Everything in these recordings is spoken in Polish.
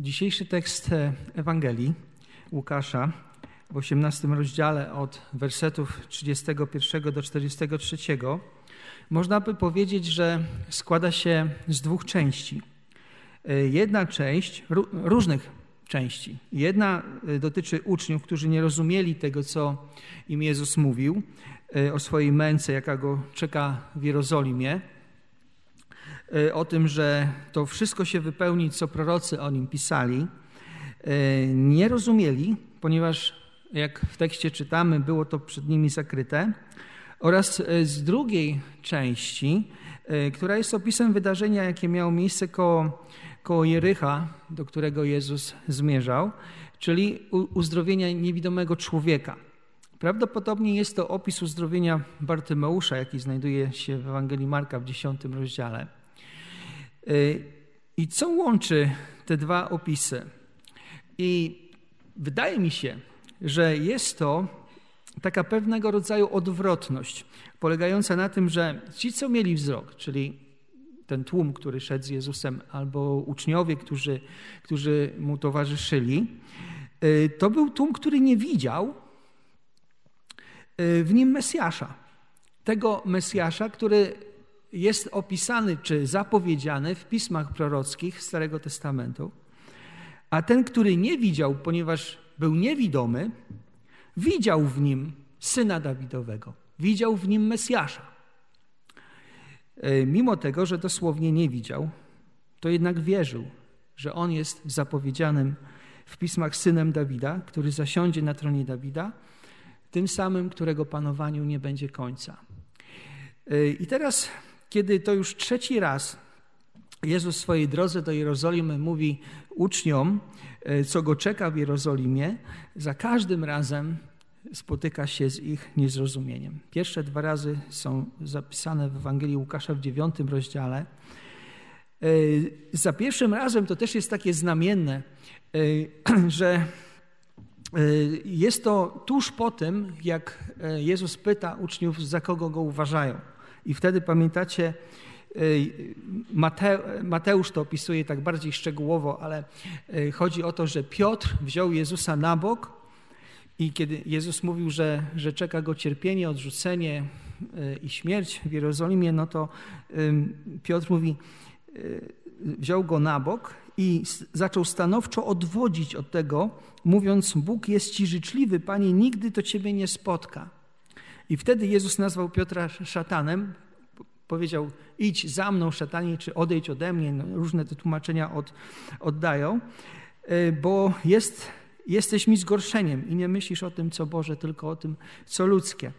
Dzisiejszy tekst e, Ewangelii Łukasza w 18 rozdziale od wersetów 31 do 43 można by powiedzieć, że składa się z dwóch części. E, jedna część, różnych części. Jedna e, dotyczy uczniów, którzy nie rozumieli tego, co im Jezus mówił o swojej męce, jaka go czeka w Jerozolimie E, o tym, że to wszystko się wypełni, co prorocy o nim pisali, e, nie rozumieli, ponieważ jak w tekście czytamy, było to przed nimi zakryte. Oraz e, z drugiej części, która jest opisem wydarzenia, jakie miało miejsce koło, koło Jericha, do którego Jezus zmierzał, czyli uzdrowienia niewidomego człowieka. Prawdopodobnie jest to opis uzdrowienia Bartymeusza, jaki znajduje się w Ewangelii Marka w 10 rozdziale. I co łączy te dwa opisy? I wydaje mi się, że jest to taka pewnego rodzaju odwrotność, polegająca na tym, że ci, co mieli wzrok, czyli ten tłum, który szedł z Jezusem, albo uczniowie, którzy, którzy mu towarzyszyli, y, to był tłum, który nie widział y, w nim Mesjasza. Tego Mesjasza, który jest opisany czy zapowiedziany w pismach prorockich Starego Testamentu, a ten, który nie widział, ponieważ był niewidomy, widział w nim syna Dawidowego, widział w nim Mesjasza. E, mimo tego, że dosłownie nie widział, to jednak wierzył, że on jest zapowiedzianym w pismach synem Dawida, który zasiądzie na tronie Dawida, tym samym, którego panowaniu nie będzie końca. E, I teraz kiedy to już trzeci raz Jezus w swojej drodze do Jerozolimy mówi uczniom, e, co go czeka w Jerozolimie, za każdym razem spotyka się z ich niezrozumieniem. Pierwsze dwa razy są zapisane w Ewangelii Łukasza w dziewiątym rozdziale. E, za pierwszym razem to też jest takie znamienne, e, że jest to tuż po tym, jak Jezus pyta uczniów, za kogo go uważają. I wtedy pamiętacie, Mateusz to opisuje tak bardziej szczegółowo, ale chodzi o to, że Piotr wziął Jezusa na bok i kiedy Jezus mówił, że, że czeka go cierpienie, odrzucenie i śmierć w Jerozolimie, no to Piotr mówi, wziął go na bok i zaczął stanowczo odwodzić od tego, mówiąc: Bóg jest ci życzliwy, panie, nigdy to ciebie nie spotka. I wtedy Jezus nazwał Piotra szatanem, powiedział: Idź za mną, szatanie, czy odejdź ode mnie. No, różne te tłumaczenia od, oddają, e, bo jest, jesteś mi zgorszeniem i nie myślisz o tym, co Boże, tylko o tym, co ludzkie.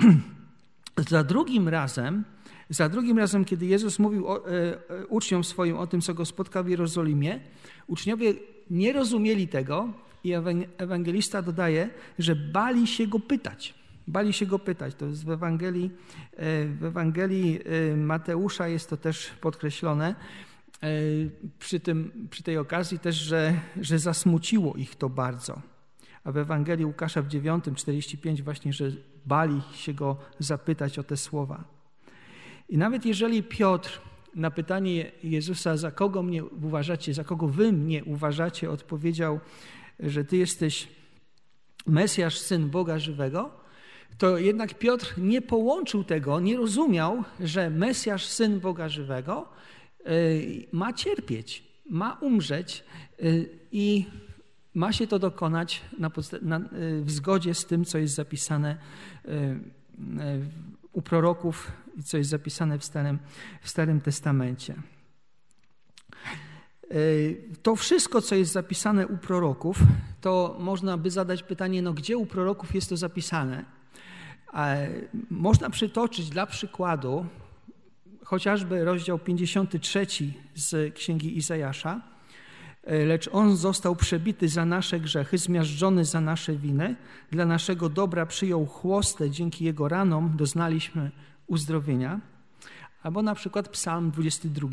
za drugim razem, za drugim razem, kiedy Jezus mówił o, e, e, uczniom swoim o tym, co go spotka w Jerozolimie, uczniowie nie rozumieli tego i ewangelista dodaje, że bali się go pytać. Bali się go pytać. To jest w Ewangelii, e, w Ewangelii e, Mateusza jest to też podkreślone. E, przy, tym, przy tej okazji też, że, że zasmuciło ich to bardzo. A w Ewangelii Łukasza w 9:45 właśnie, że bali się go zapytać o te słowa. I nawet jeżeli Piotr na pytanie Jezusa, za kogo mnie uważacie, za kogo wy mnie uważacie, odpowiedział, że ty jesteś Mesjasz, syn Boga żywego, to jednak Piotr nie połączył tego, nie rozumiał, że Mesjasz, syn Boga żywego, y, ma cierpieć, ma umrzeć y, i ma się to dokonać na, y, w zgodzie z tym, co jest zapisane u proroków i co jest zapisane w Starym, w Starym Testamencie. To wszystko, co jest zapisane u proroków, to można by zadać pytanie, no gdzie u proroków jest to zapisane? Można przytoczyć dla przykładu chociażby rozdział 53 z Księgi Izajasza. Lecz on został przebity za nasze grzechy, zmiażdżony za nasze winy. Dla naszego dobra przyjął chłostę, dzięki jego ranom doznaliśmy uzdrowienia. Albo na przykład Psalm 22,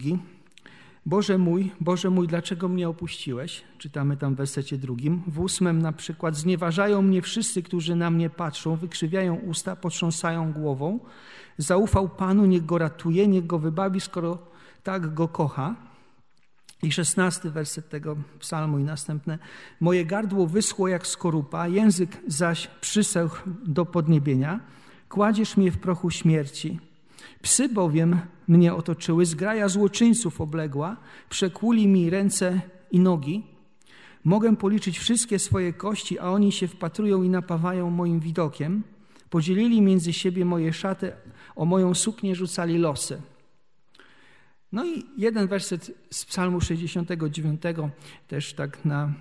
Boże mój, Boże mój, dlaczego mnie opuściłeś? Czytamy tam w wersecie drugim. W ósmym na przykład znieważają mnie wszyscy, którzy na mnie patrzą, wykrzywiają usta, potrząsają głową. Zaufał Panu, niech go ratuje, niech go wybawi, skoro tak go kocha. I szesnasty werset tego psalmu i następne. Moje gardło wyschło jak skorupa, język zaś przysechł do podniebienia. Kładziesz mnie w prochu śmierci. Psy bowiem mnie otoczyły, zgraja złoczyńców obległa, przekłuli mi ręce i nogi. Mogę policzyć wszystkie swoje kości, a oni się wpatrują i napawają moim widokiem. Podzielili między siebie moje szaty, o moją suknię rzucali losy. No i jeden werset z Psalmu 69, też tak na,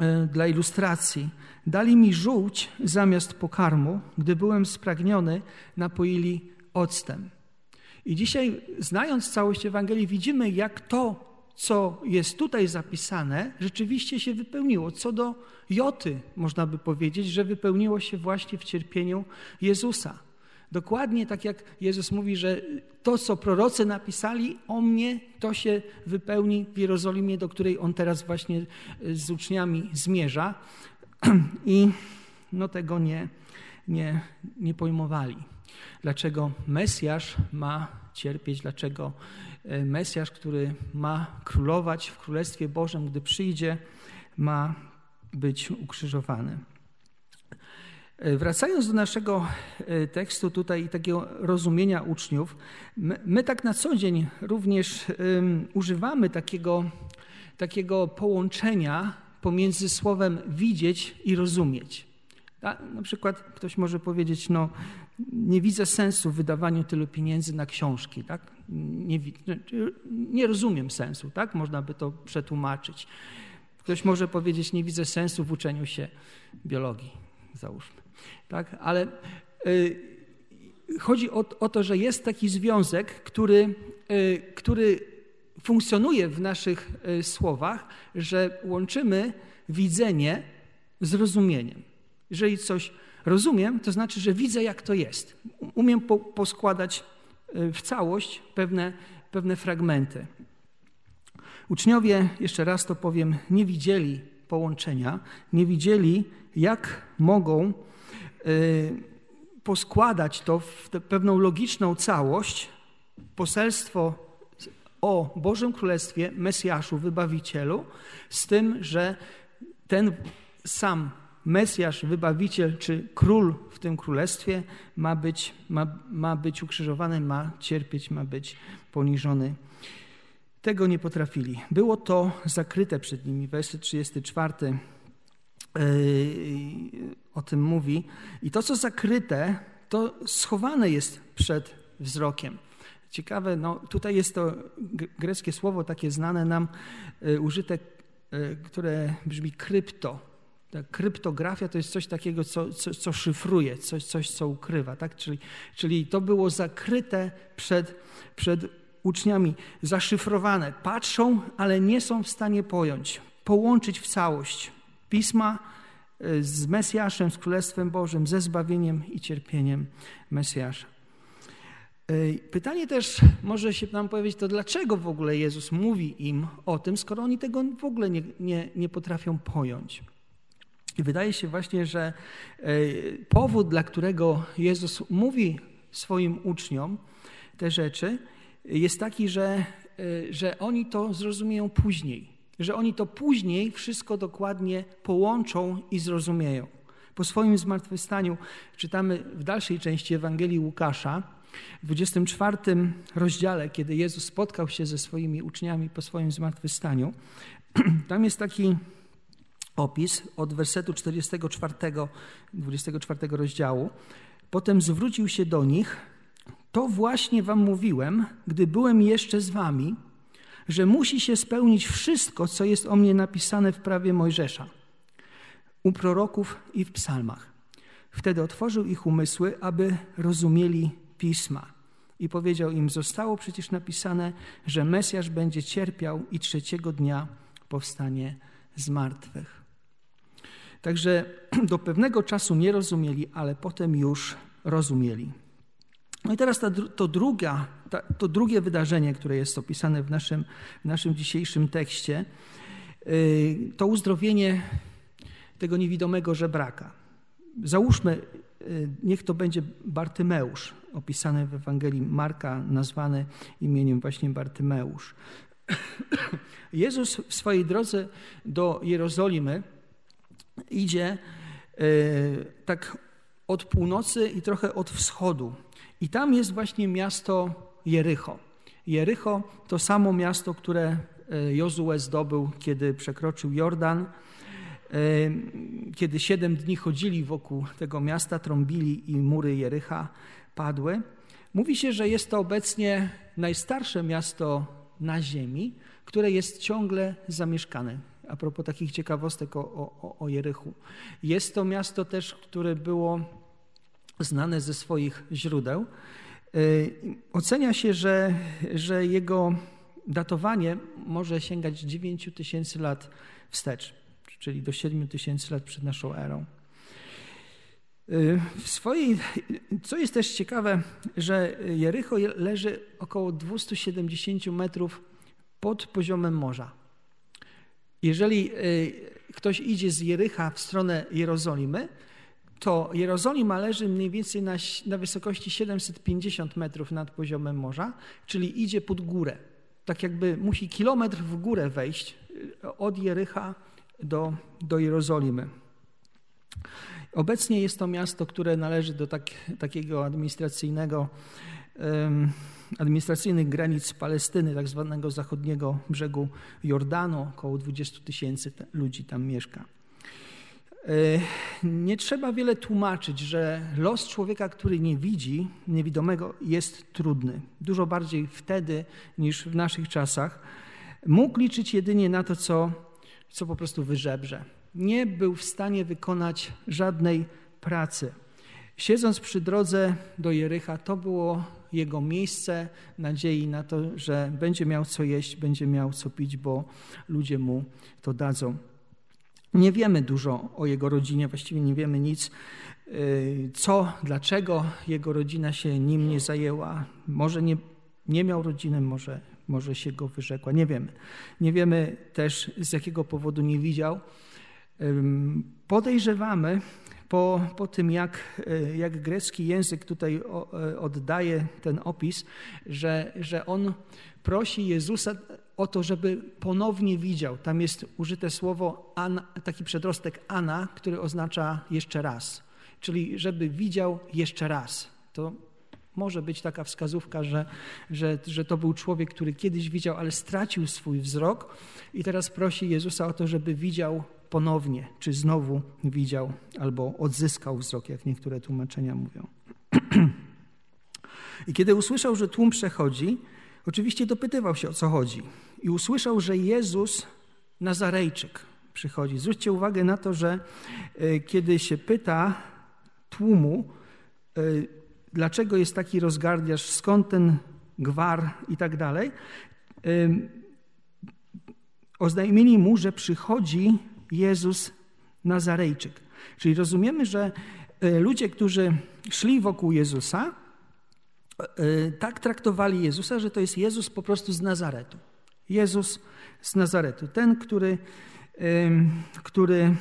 e, dla ilustracji. Dali mi żółć zamiast pokarmu, gdy byłem spragniony, napoili octem. I dzisiaj, znając całość Ewangelii, widzimy, jak to, co jest tutaj zapisane, rzeczywiście się wypełniło. Co do Joty, można by powiedzieć, że wypełniło się właśnie w cierpieniu Jezusa. Dokładnie tak jak Jezus mówi, że to, co prorocy napisali o mnie, to się wypełni w Jerozolimie, do której on teraz właśnie z uczniami zmierza. I no tego nie, nie, nie pojmowali. Dlaczego Mesjasz ma cierpieć, dlaczego e, Mesjasz, który ma królować w Królestwie Bożym, gdy przyjdzie, ma być ukrzyżowany. E, wracając do naszego e, tekstu tutaj i takiego rozumienia uczniów, my, my tak na co dzień również um, używamy takiego, takiego połączenia pomiędzy słowem widzieć i rozumieć. Na przykład ktoś może powiedzieć, no nie widzę sensu w wydawaniu tylu pieniędzy na książki, tak? Nie, nie rozumiem sensu, tak? Można by to przetłumaczyć. Ktoś może powiedzieć, nie widzę sensu w uczeniu się biologii, załóżmy. Tak? Ale y, chodzi o, o, to, że jest taki związek, który, y, który funkcjonuje w naszych y, słowach, że łączymy widzenie z rozumieniem. Jeżeli coś rozumiem, to znaczy, że widzę, jak to jest. Umiem po, poskładać w całość pewne, pewne fragmenty. Uczniowie, jeszcze raz to powiem, nie widzieli połączenia, nie widzieli, jak mogą Y, poskładać to w pewną logiczną całość, poselstwo o Bożym Królestwie, Mesjaszu, Wybawicielu, z tym, że ten sam Mesjasz, Wybawiciel czy Król w tym Królestwie ma być, ma, ma być ukrzyżowany, ma cierpieć, ma być poniżony. Tego nie potrafili. Było to zakryte przed nimi. Werset 34 Yy, o tym mówi. I to, co zakryte, to schowane jest przed wzrokiem. Ciekawe, no tutaj jest to greckie słowo takie znane nam, yy, użyte, yy, które brzmi krypto. Ta kryptografia to jest coś takiego, co, co, co szyfruje, coś, coś, co ukrywa. Tak? Czyli, czyli to było zakryte przed, przed uczniami, zaszyfrowane. Patrzą, ale nie są w stanie pojąć, połączyć w całość Pisma y, z Mesjaszem, z Królestwem Bożym, ze zbawieniem i cierpieniem Mesjasza. Y, pytanie też może się nam pojawić, to dlaczego w ogóle Jezus mówi im o tym, skoro oni tego w ogóle nie, nie, nie potrafią pojąć. I wydaje się właśnie, że y, powód, dla którego Jezus mówi swoim uczniom te rzeczy, jest taki, że, że oni to zrozumieją później że oni to później wszystko dokładnie połączą i zrozumieją. Po swoim zmartwychwstaniu czytamy w dalszej części Ewangelii Łukasza, w 24 rozdziale, kiedy Jezus spotkał się ze swoimi uczniami po swoim zmartwychwstaniu, tam jest taki opis od wersetu 44, 24 rozdziału. Potem zwrócił się do nich: To właśnie wam mówiłem, gdy byłem jeszcze z wami że musi się spełnić wszystko, co jest o mnie napisane w prawie Mojżesza, u proroków i w psalmach. Wtedy otworzył ich umysły, aby rozumieli pisma. I powiedział im: Zostało przecież napisane, że Mesjasz będzie cierpiał i trzeciego dnia powstanie z martwych. Także do pewnego czasu nie rozumieli, ale potem już rozumieli. No i teraz ta, to, druga, ta, to drugie wydarzenie, które jest opisane w naszym, w naszym dzisiejszym tekście, yy, to uzdrowienie tego niewidomego żebraka. Załóżmy, yy, niech to będzie Bartymeusz, opisany w Ewangelii Marka, nazwany imieniem właśnie Bartymeusz. Jezus w swojej drodze do Jerozolimy idzie e, tak od północy i trochę od wschodu. I tam jest właśnie miasto Jericho. Jericho to samo miasto, które e, Jozue zdobył, kiedy przekroczył Jordan. E, kiedy siedem dni chodzili wokół tego miasta, trąbili i mury Jericha padły. Mówi się, że jest to obecnie najstarsze miasto na ziemi, które jest ciągle zamieszkane. A propos takich ciekawostek o, o, o Jerychu. Jest to miasto też, które było znane ze swoich źródeł. Y, ocenia się, że, że jego datowanie może sięgać 9 tysięcy lat wstecz, czyli do 7 tysięcy lat przed naszą erą. Y, w swojej, co jest też ciekawe, że Jericho leży około 270 metrów pod poziomem morza. Jeżeli y, ktoś idzie z Jericha w stronę Jerozolimy, to Jerozolima leży mniej więcej na, na wysokości 750 metrów nad poziomem morza, czyli idzie pod górę. Tak jakby musi kilometr w górę wejść y, od Jericha do, do Jerozolimy. Obecnie jest to miasto, które należy do tak, takiego administracyjnego, administracyjnych granic Palestyny, tak zwanego zachodniego brzegu Jordanu. Około 20 tysięcy ludzi tam mieszka. E, nie trzeba wiele tłumaczyć, że los człowieka, który nie widzi, niewidomego, jest trudny. Dużo bardziej wtedy niż w naszych czasach. Mógł liczyć jedynie na to, co, co po prostu wyżebrze. Nie był w stanie wykonać żadnej pracy. Siedząc przy drodze do Jericha, to było jego miejsce nadziei na to, że będzie miał co jeść, będzie miał co pić, bo ludzie mu to dadzą. Nie wiemy dużo o jego rodzinie, właściwie nie wiemy nic, y, co, dlaczego jego rodzina się nim nie zajęła. Może nie, nie miał rodziny, może, może się go wyrzekła, nie wiemy. Nie wiemy też, z jakiego powodu nie widział. Podejrzewamy, po, po tym, jak, y, jak grecki język tutaj y, oddaje ten opis, że, że on prosi Jezusa o to, żeby ponownie widział. Tam jest użyte słowo, an, taki przedrostek ana, który oznacza jeszcze raz. Czyli żeby widział jeszcze raz. To może być taka wskazówka, że, że, że to był człowiek, który kiedyś widział, ale stracił swój wzrok i teraz prosi Jezusa o to, żeby widział ponownie, czy znowu widział albo odzyskał wzrok, jak niektóre tłumaczenia mówią. I kiedy usłyszał, że tłum przechodzi, Oczywiście dopytywał się o co chodzi i usłyszał, że Jezus Nazarejczyk przychodzi. Zwróćcie uwagę na to, że e, kiedy się pyta tłumu, e, dlaczego jest taki rozgardiasz, skąd ten gwar i tak dalej, e, oznajmili mu, że przychodzi Jezus Nazarejczyk. Czyli rozumiemy, że ludzie, którzy szli wokół Jezusa, E, tak traktowali Jezusa, że to jest Jezus po prostu z Nazaretu. Jezus z Nazaretu. Ten, który, który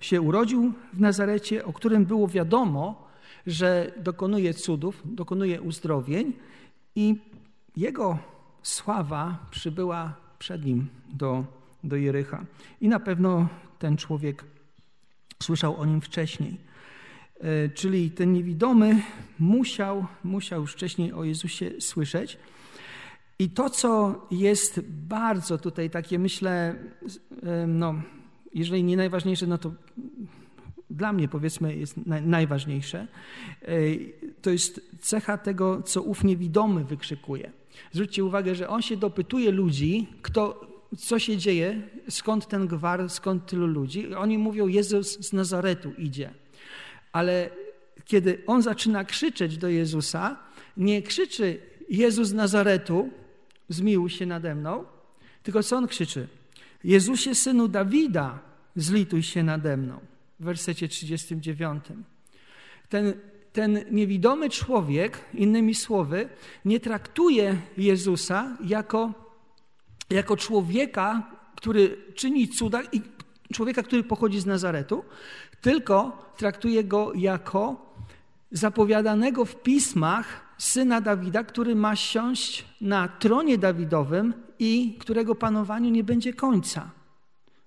się urodził w Nazarecie, o którym było wiadomo, że dokonuje cudów, dokonuje uzdrowień i jego sława przybyła przed nim do, do Jericha. I na pewno ten człowiek słyszał o nim wcześniej. E, czyli ten niewidomy musiał, musiał już wcześniej o Jezusie słyszeć. I to, co jest bardzo tutaj takie, myślę, e, no, jeżeli nie najważniejsze, no to dla mnie powiedzmy jest najważniejsze, e, to jest cecha tego, co ów niewidomy wykrzykuje. Zwróćcie uwagę, że on się dopytuje ludzi, kto, co się dzieje, skąd ten gwar, skąd tylu ludzi. Oni mówią, Jezus z Nazaretu idzie. Ale kiedy on zaczyna krzyczeć do Jezusa, nie krzyczy Jezus z Nazaretu, zmiłuj się nade mną, tylko co on krzyczy? Jezusie, synu Dawida, zlituj się nade mną. W wersecie 39. Ten, ten niewidomy człowiek, innymi słowy, nie traktuje Jezusa jako, jako człowieka, który czyni cuda i człowieka, który pochodzi z Nazaretu, tylko traktuje go jako zapowiadanego w pismach syna Dawida, który ma siąść na tronie Dawidowym i którego panowaniu nie będzie końca.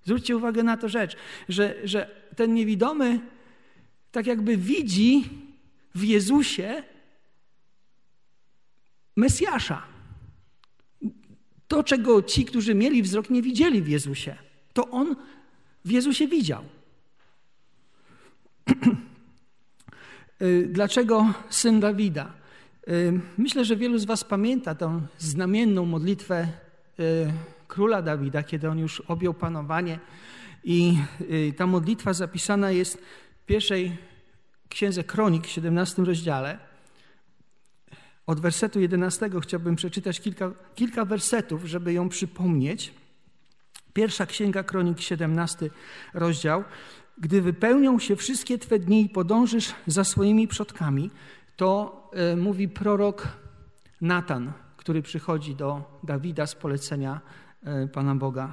Zwróćcie uwagę na to rzecz, że, że ten niewidomy tak jakby widzi w Jezusie Mesjasza. To, czego ci, którzy mieli wzrok, nie widzieli w Jezusie, to on w Jezusie widział. Y, dlaczego syn Dawida? Y, myślę, że wielu z Was pamięta tą znamienną modlitwę y, króla Dawida, kiedy on już objął panowanie. I ta modlitwa zapisana jest w pierwszej księdze Kronik, w 17 rozdziale. Od wersetu 11 chciałbym przeczytać kilka, kilka wersetów, żeby ją przypomnieć. Pierwsza księga Kronik, 17 rozdział. Gdy wypełnią się wszystkie Twe dni i podążysz za swoimi przodkami, to y, mówi prorok Natan, który przychodzi do Dawida z polecenia y, Pana Boga.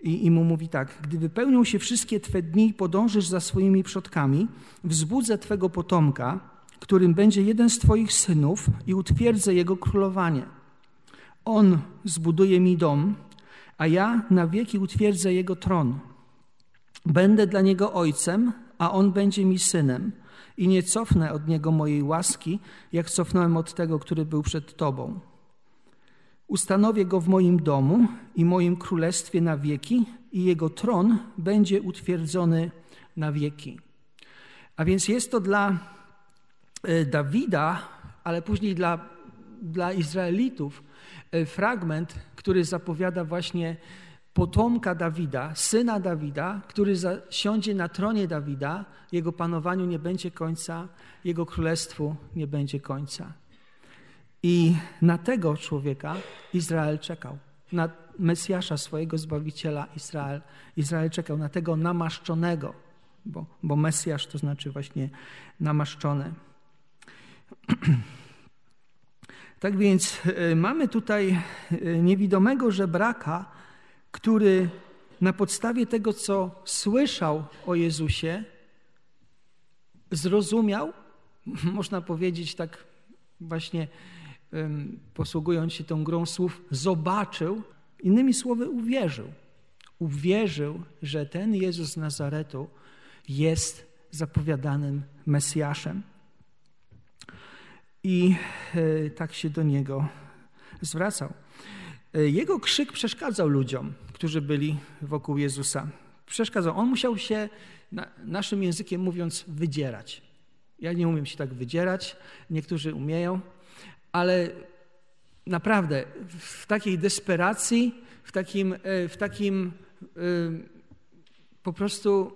I, I, mu mówi tak: Gdy wypełnią się wszystkie Twe dni i podążysz za swoimi przodkami, wzbudzę Twego potomka, którym będzie jeden z Twoich synów i utwierdzę jego królowanie. On zbuduje mi dom, a ja na wieki utwierdzę jego tron. Będę dla niego ojcem, a on będzie mi synem, i nie cofnę od niego mojej łaski, jak cofnąłem od tego, który był przed tobą. Ustanowię go w moim domu i moim królestwie na wieki, i jego tron będzie utwierdzony na wieki. A więc jest to dla Dawida, ale później dla, dla Izraelitów e, fragment, który zapowiada właśnie potomka Dawida, syna Dawida, który siądzie na tronie Dawida, jego panowaniu nie będzie końca, jego królestwu nie będzie końca. I na tego człowieka Izrael czekał. Na Mesjasza, swojego Zbawiciela Izrael. Izrael czekał na tego namaszczonego, bo, bo Mesjasz to znaczy właśnie namaszczony. Tak więc y, mamy tutaj y, niewidomego żebraka, który na podstawie tego, co słyszał o Jezusie, zrozumiał, można powiedzieć tak właśnie posługując się tą grą słów, zobaczył, innymi słowy uwierzył. Uwierzył, że ten Jezus z Nazaretu jest zapowiadanym Mesjaszem. I e, tak się do niego zwracał. E, jego krzyk przeszkadzał ludziom, którzy byli wokół Jezusa. Przeszkadzał. On musiał się, naszym językiem mówiąc, wydzierać. Ja nie umiem się tak wydzierać, niektórzy umieją, ale naprawdę w takiej desperacji, w takim, e, w takim po prostu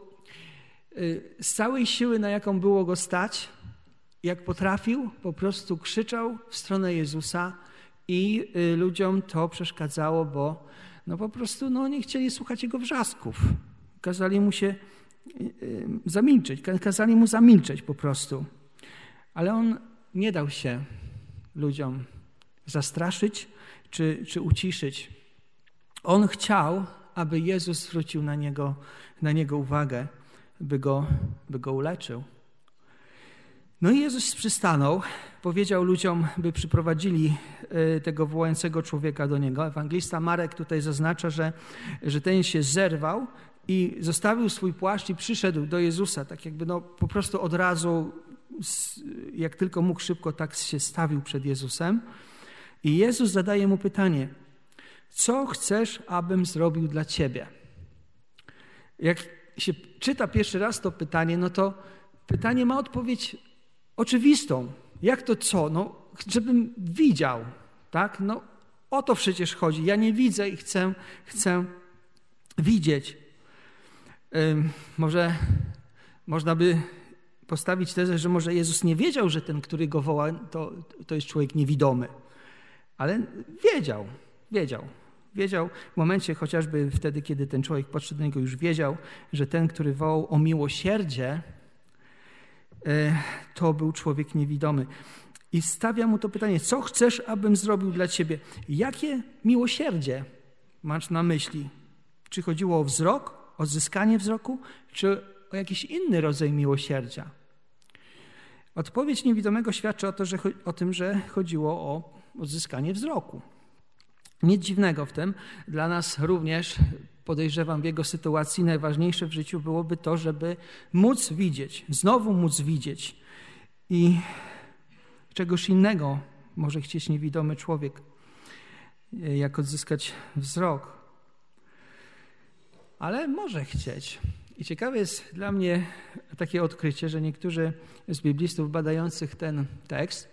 z całej siły, na jaką było go stać, jak potrafił, po prostu krzyczał w stronę Jezusa i y, ludziom to przeszkadzało, bo no po prostu no, nie chcieli słuchać jego wrzasków. Kazali mu się y, y, zamilczeć, kazali mu zamilczeć po prostu. Ale on nie dał się ludziom zastraszyć czy, czy uciszyć. On chciał, aby Jezus zwrócił na niego, na niego uwagę, by go, by go uleczył. No i Jezus przystanął, powiedział ludziom, by przyprowadzili e, tego wołającego człowieka do niego. Ewangelista Marek tutaj zaznacza, że, że ten się zerwał i zostawił swój płaszcz i przyszedł do Jezusa, tak jakby no, po prostu od razu, jak tylko mógł szybko, tak się stawił przed Jezusem. I Jezus zadaje mu pytanie, co chcesz, abym zrobił dla ciebie? Jak się czyta pierwszy raz to pytanie, no to pytanie ma odpowiedź oczywistą. Jak to co? No, żebym widział, tak? No, o to przecież chodzi. Ja nie widzę i chcę, chcę widzieć. może można by postawić tezę, że może Jezus nie wiedział, że ten, który go woła, to, to jest człowiek niewidomy. Ale wiedział, wiedział. Wiedział w momencie chociażby wtedy, kiedy ten człowiek podszedł do niego, już wiedział, że ten, który wołał o miłosierdzie, to był człowiek niewidomy. I stawia mu to pytanie: Co chcesz, abym zrobił dla ciebie? Jakie miłosierdzie masz na myśli? Czy chodziło o wzrok, o zyskanie wzroku, czy o jakiś inny rodzaj miłosierdzia? Odpowiedź niewidomego świadczy o, to, że, o tym, że chodziło o odzyskanie wzroku. Nic dziwnego w tym. Dla nas również, podejrzewam, w jego sytuacji najważniejsze w życiu byłoby to, żeby móc widzieć, znowu móc widzieć. I czegoś innego może chcieć niewidomy człowiek, jak odzyskać wzrok. Ale może chcieć. I ciekawe jest dla mnie takie odkrycie, że niektórzy z biblistów badających ten tekst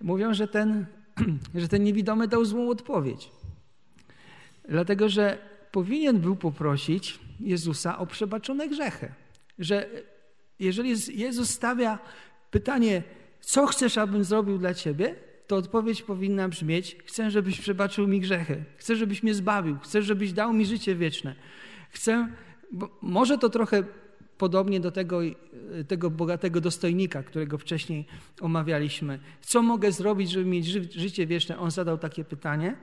mówią, że ten, że ten niewidomy dał złą odpowiedź. Dlatego, że powinien był poprosić Jezusa o przebaczone grzechy. Że jeżeli Jezus stawia pytanie, co chcesz, abym zrobił dla ciebie, to odpowiedź powinna brzmieć: Chcę, żebyś przebaczył mi grzechy, chcę, żebyś mnie zbawił, chcę, żebyś dał mi życie wieczne. Chcę, może to trochę podobnie do tego, tego bogatego dostojnika, którego wcześniej omawialiśmy. Co mogę zrobić, żeby mieć życie wieczne? On zadał takie pytanie.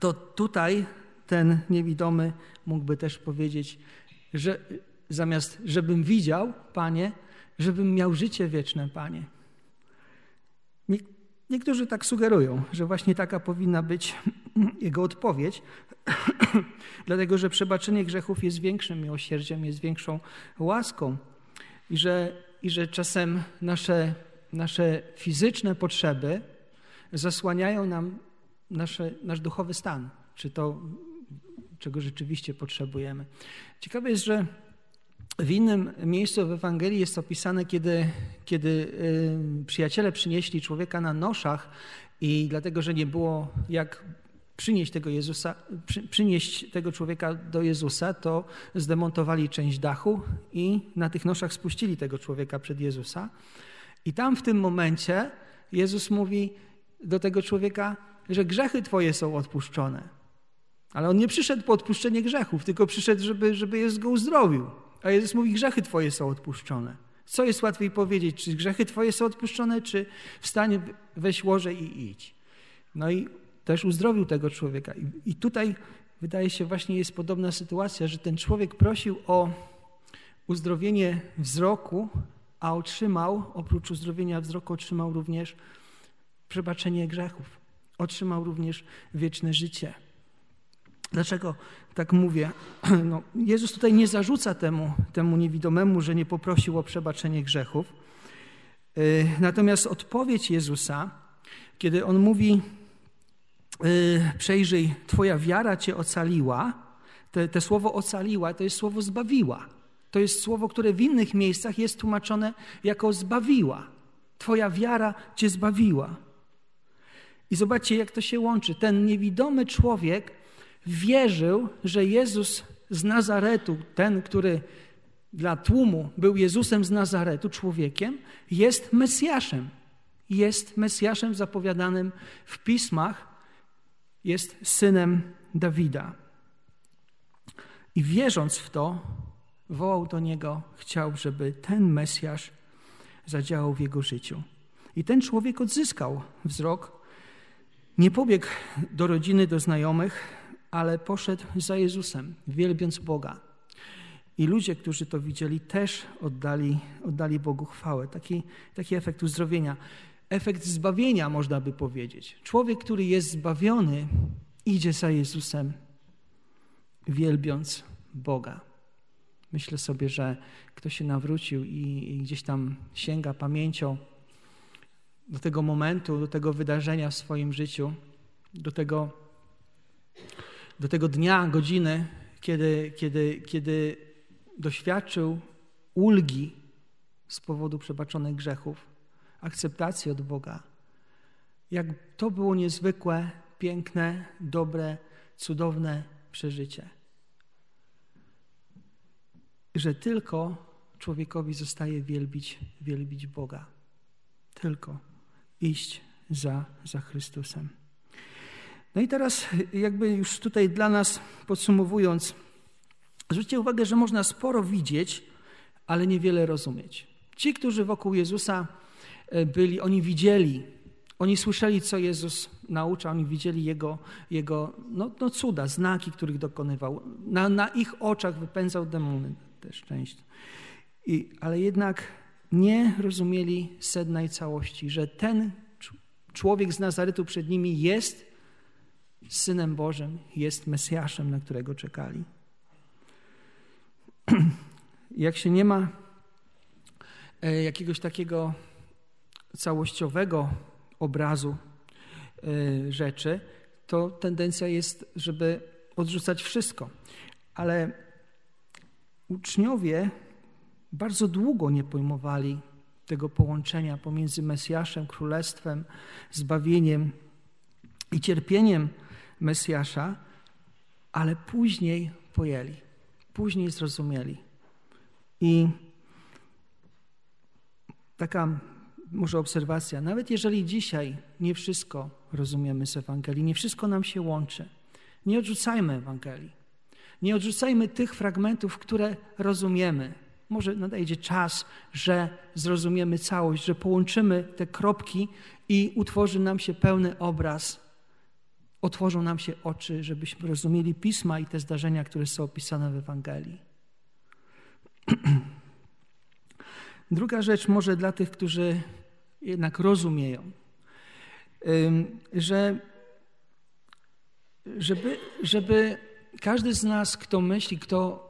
To tutaj ten niewidomy mógłby też powiedzieć, że zamiast żebym widział, Panie, żebym miał życie wieczne, Panie. Niektórzy tak sugerują, że właśnie taka powinna być jego odpowiedź, dlatego że przebaczenie grzechów jest większym miłosierdziem, jest większą łaską i że, i że czasem nasze, nasze fizyczne potrzeby zasłaniają nam nasze, nasz duchowy stan, czy to, czego rzeczywiście potrzebujemy. Ciekawe jest, że w innym miejscu w Ewangelii jest opisane, kiedy, kiedy y, przyjaciele przynieśli człowieka na noszach i dlatego, że nie było jak przynieść tego, Jezusa, przy, przynieść tego człowieka do Jezusa, to zdemontowali część dachu i na tych noszach spuścili tego człowieka przed Jezusa. I tam w tym momencie Jezus mówi do tego człowieka, że grzechy twoje są odpuszczone. Ale on nie przyszedł po odpuszczenie grzechów, tylko przyszedł, żeby, żeby Jezus go uzdrowił. A Jezus mówi, grzechy twoje są odpuszczone. Co jest łatwiej powiedzieć, czy grzechy twoje są odpuszczone, czy wstań, weź łoże i idź. No i też uzdrowił tego człowieka. I, I tutaj wydaje się właśnie jest podobna sytuacja, że ten człowiek prosił o uzdrowienie wzroku, a otrzymał, oprócz uzdrowienia wzroku, otrzymał również przebaczenie grzechów. Otrzymał również wieczne życie. Dlaczego tak mówię? No, Jezus tutaj nie zarzuca temu, temu niewidomemu, że nie poprosił o przebaczenie grzechów. Y, natomiast odpowiedź Jezusa, kiedy on mówi, y, przejrzyj, Twoja wiara Cię ocaliła, te, te słowo ocaliła to jest słowo zbawiła. To jest słowo, które w innych miejscach jest tłumaczone jako zbawiła. Twoja wiara Cię zbawiła. I zobaczcie, jak to się łączy. Ten niewidomy człowiek wierzył, że Jezus z Nazaretu, ten, który dla tłumu był Jezusem z Nazaretu, człowiekiem, jest Mesjaszem. Jest Mesjaszem zapowiadanym w pismach, jest synem Dawida. I wierząc w to, wołał do niego, chciał, żeby ten Mesjasz zadziałał w jego życiu. I ten człowiek odzyskał wzrok, nie pobiegł do rodziny, do znajomych, ale poszedł za Jezusem, wielbiąc Boga. I ludzie, którzy to widzieli, też oddali, oddali Bogu chwałę. Taki, taki efekt uzdrowienia. Efekt zbawienia, można by powiedzieć. Człowiek, który jest zbawiony, idzie za Jezusem, wielbiąc Boga. Myślę sobie, że kto się nawrócił i, i gdzieś tam sięga pamięcią do tego momentu, do tego wydarzenia w swoim życiu, do tego do tego dnia, godziny, kiedy, kiedy, kiedy doświadczył ulgi z powodu przebaczonych grzechów, akceptacji od Boga. Jak to było niezwykłe, piękne, dobre, cudowne przeżycie. Że tylko człowiekowi zostaje wielbić, wielbić Boga. Tylko iść za, za Chrystusem. No i teraz jakby już tutaj dla nas podsumowując, zwróćcie uwagę, że można sporo widzieć, ale niewiele rozumieć. Ci, którzy wokół Jezusa e, byli, oni widzieli, oni słyszeli, co Jezus naucza, oni widzieli Jego, jego no, no cuda, znaki, których dokonywał. Na, na ich oczach wypędzał demony też część. I, ale jednak nie rozumieli sedna i całości, że ten człowiek z Nazaretu przed nimi jest Synem Bożym, jest Mesjaszem, na którego czekali. Jak się nie ma e, jakiegoś takiego całościowego obrazu e, rzeczy, to tendencja jest, żeby odrzucać wszystko. Ale uczniowie bardzo długo nie pojmowali tego połączenia pomiędzy Mesjaszem, Królestwem, zbawieniem i cierpieniem Mesjasza, ale później pojęli, później zrozumieli. I taka może obserwacja, nawet jeżeli dzisiaj nie wszystko rozumiemy z Ewangelii, nie wszystko nam się łączy, nie odrzucajmy Ewangelii. Nie odrzucajmy tych fragmentów, które rozumiemy. Może nadejdzie czas, że zrozumiemy całość, że połączymy te kropki i utworzy nam się pełny obraz. Otworzą nam się oczy, żebyśmy rozumieli pisma i te zdarzenia, które są opisane w Ewangelii. Druga rzecz, może dla tych, którzy jednak rozumieją, że żeby, żeby każdy z nas, kto myśli, kto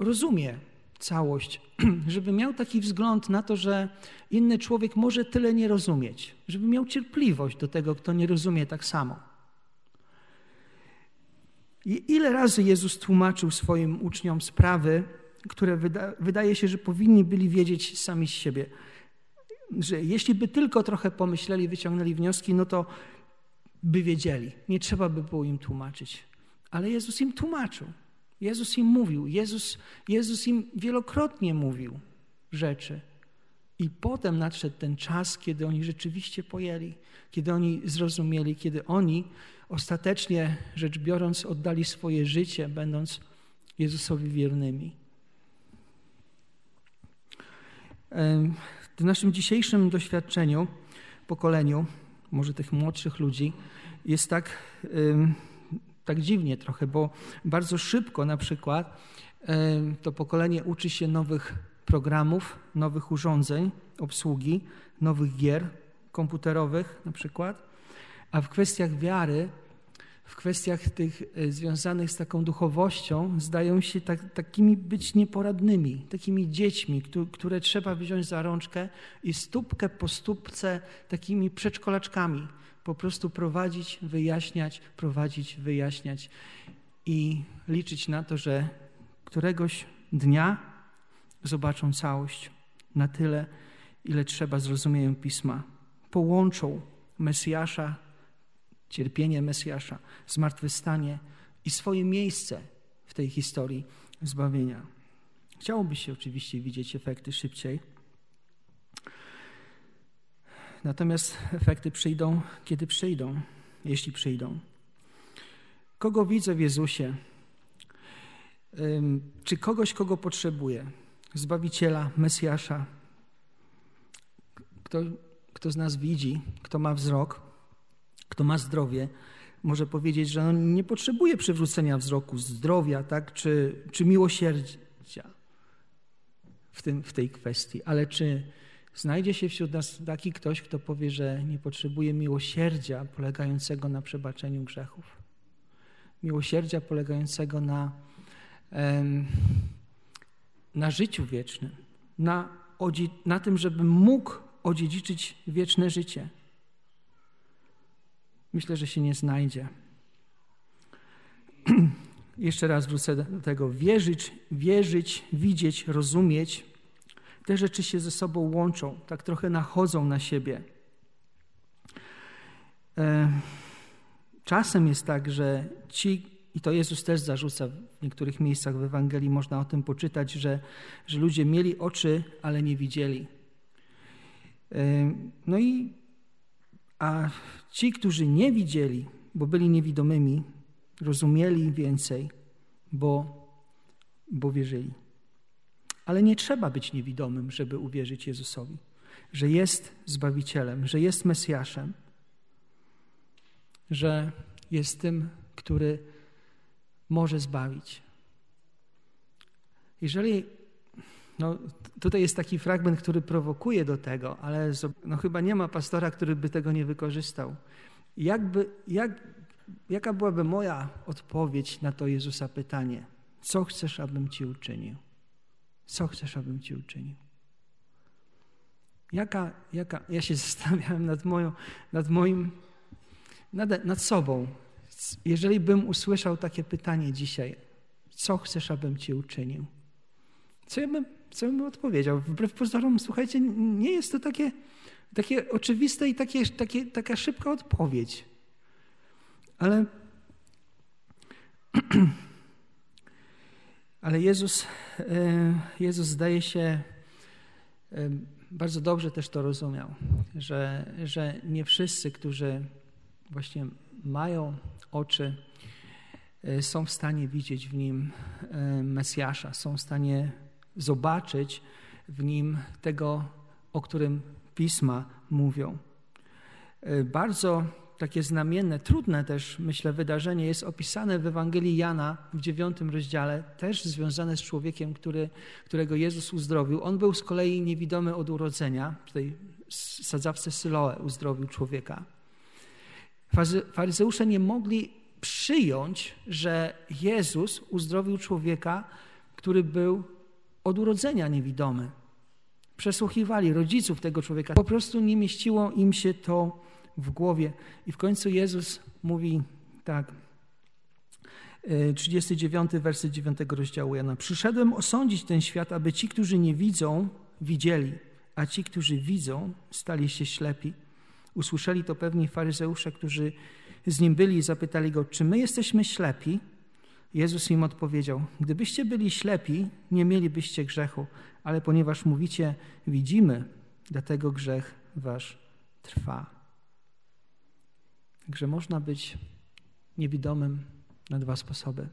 rozumie całość, żeby miał taki wzgląd na to, że inny człowiek może tyle nie rozumieć, żeby miał cierpliwość do tego, kto nie rozumie tak samo. I ile razy Jezus tłumaczył swoim uczniom sprawy, które wyda, wydaje się, że powinni byli wiedzieć sami z siebie. Że jeśli by tylko trochę pomyśleli, wyciągnęli wnioski, no to by wiedzieli. Nie trzeba by było im tłumaczyć. Ale Jezus im tłumaczył. Jezus im mówił. Jezus, Jezus im wielokrotnie mówił rzeczy. I potem nadszedł ten czas, kiedy oni rzeczywiście pojęli, kiedy oni zrozumieli, kiedy oni ostatecznie, rzecz biorąc, oddali swoje życie, będąc Jezusowi wiernymi. W naszym dzisiejszym doświadczeniu, pokoleniu, może tych młodszych ludzi, jest tak, tak dziwnie trochę, bo bardzo szybko na przykład to pokolenie uczy się nowych programów, nowych urządzeń, obsługi, nowych gier komputerowych na przykład, a w kwestiach wiary w kwestiach tych e, związanych z taką duchowością zdają się tak, takimi być nieporadnymi, takimi dziećmi, które trzeba wziąć za rączkę i stópkę po stópce takimi przedszkolaczkami po prostu prowadzić, wyjaśniać, prowadzić, wyjaśniać i liczyć na to, że któregoś dnia zobaczą całość na tyle, ile trzeba zrozumieją Pisma. Połączą Mesjasza cierpienie Mesjasza, zmartwychwstanie i swoje miejsce w tej historii zbawienia. Chciałoby się oczywiście widzieć efekty szybciej. Natomiast efekty przyjdą, kiedy przyjdą, jeśli przyjdą. Kogo widzę w Jezusie? Czy kogoś, kogo potrzebuję? Zbawiciela, Mesjasza? Kto, kto z nas widzi, kto ma wzrok, kto ma zdrowie, może powiedzieć, że on nie potrzebuje przywrócenia wzroku, zdrowia, tak? czy, czy miłosierdzia w, tym, w tej kwestii. Ale czy znajdzie się wśród nas taki ktoś, kto powie, że nie potrzebuje miłosierdzia polegającego na przebaczeniu grzechów? Miłosierdzia polegającego na, na życiu wiecznym, na, na tym, żeby mógł odziedziczyć wieczne życie. Myślę, że się nie znajdzie. Jeszcze raz wrócę do tego. Wierzyć, wierzyć, widzieć, rozumieć. Te rzeczy się ze sobą łączą, tak trochę nachodzą na siebie. E, czasem jest tak, że ci, i to Jezus też zarzuca w niektórych miejscach w Ewangelii, można o tym poczytać, że, że ludzie mieli oczy, ale nie widzieli. No i a ci, którzy nie widzieli, bo byli niewidomymi, rozumieli więcej, bo, bo wierzyli. Ale nie trzeba być niewidomym, żeby uwierzyć Jezusowi, że jest Zbawicielem, że jest Mesjaszem, że jest tym, który może zbawić. Jeżeli no, tutaj jest taki fragment, który prowokuje do tego, ale no, chyba nie ma pastora, który by tego nie wykorzystał. Jakby, jak, jaka byłaby moja odpowiedź na to Jezusa pytanie? Co chcesz, abym ci uczynił? Co chcesz, abym ci uczynił? Jaka, jaka, ja się zastanawiałem nad, moją, nad moim, nad, nad sobą. Jeżeli bym usłyszał takie pytanie dzisiaj, co chcesz, abym ci uczynił? Co ja bym, co bym odpowiedział? Wbrew pozorom, słuchajcie, nie jest to takie, takie oczywiste i takie, takie, taka szybka odpowiedź. Ale, ale Jezus, e, Jezus zdaje się e, bardzo dobrze też to rozumiał, że, że nie wszyscy, którzy właśnie mają oczy, e, są w stanie widzieć w nim Mesjasza, są w stanie zobaczyć w nim tego, o którym pisma mówią. Bardzo takie znamienne, trudne też, myślę, wydarzenie jest opisane w Ewangelii Jana w dziewiątym rozdziale, też związane z człowiekiem, który, którego Jezus uzdrowił. On był z kolei niewidomy od urodzenia, w tej sadzawce Syloe uzdrowił człowieka. Faryzeusze nie mogli przyjąć, że Jezus uzdrowił człowieka, który był od urodzenia niewidomy. Przesłuchiwali rodziców tego człowieka. Po prostu nie mieściło im się to w głowie. I w końcu Jezus mówi tak, 39 e, werset 9 rozdziału Jana. Przyszedłem osądzić ten świat, aby ci, którzy nie widzą, widzieli, a ci, którzy widzą, stali się ślepi. Usłyszeli to pewni faryzeusze, którzy z nim byli i zapytali go, czy my jesteśmy ślepi? Jezus im odpowiedział, gdybyście byli ślepi, nie mielibyście grzechu, ale ponieważ mówicie, widzimy, dlatego grzech wasz trwa. Także można być niewidomym na dwa sposoby.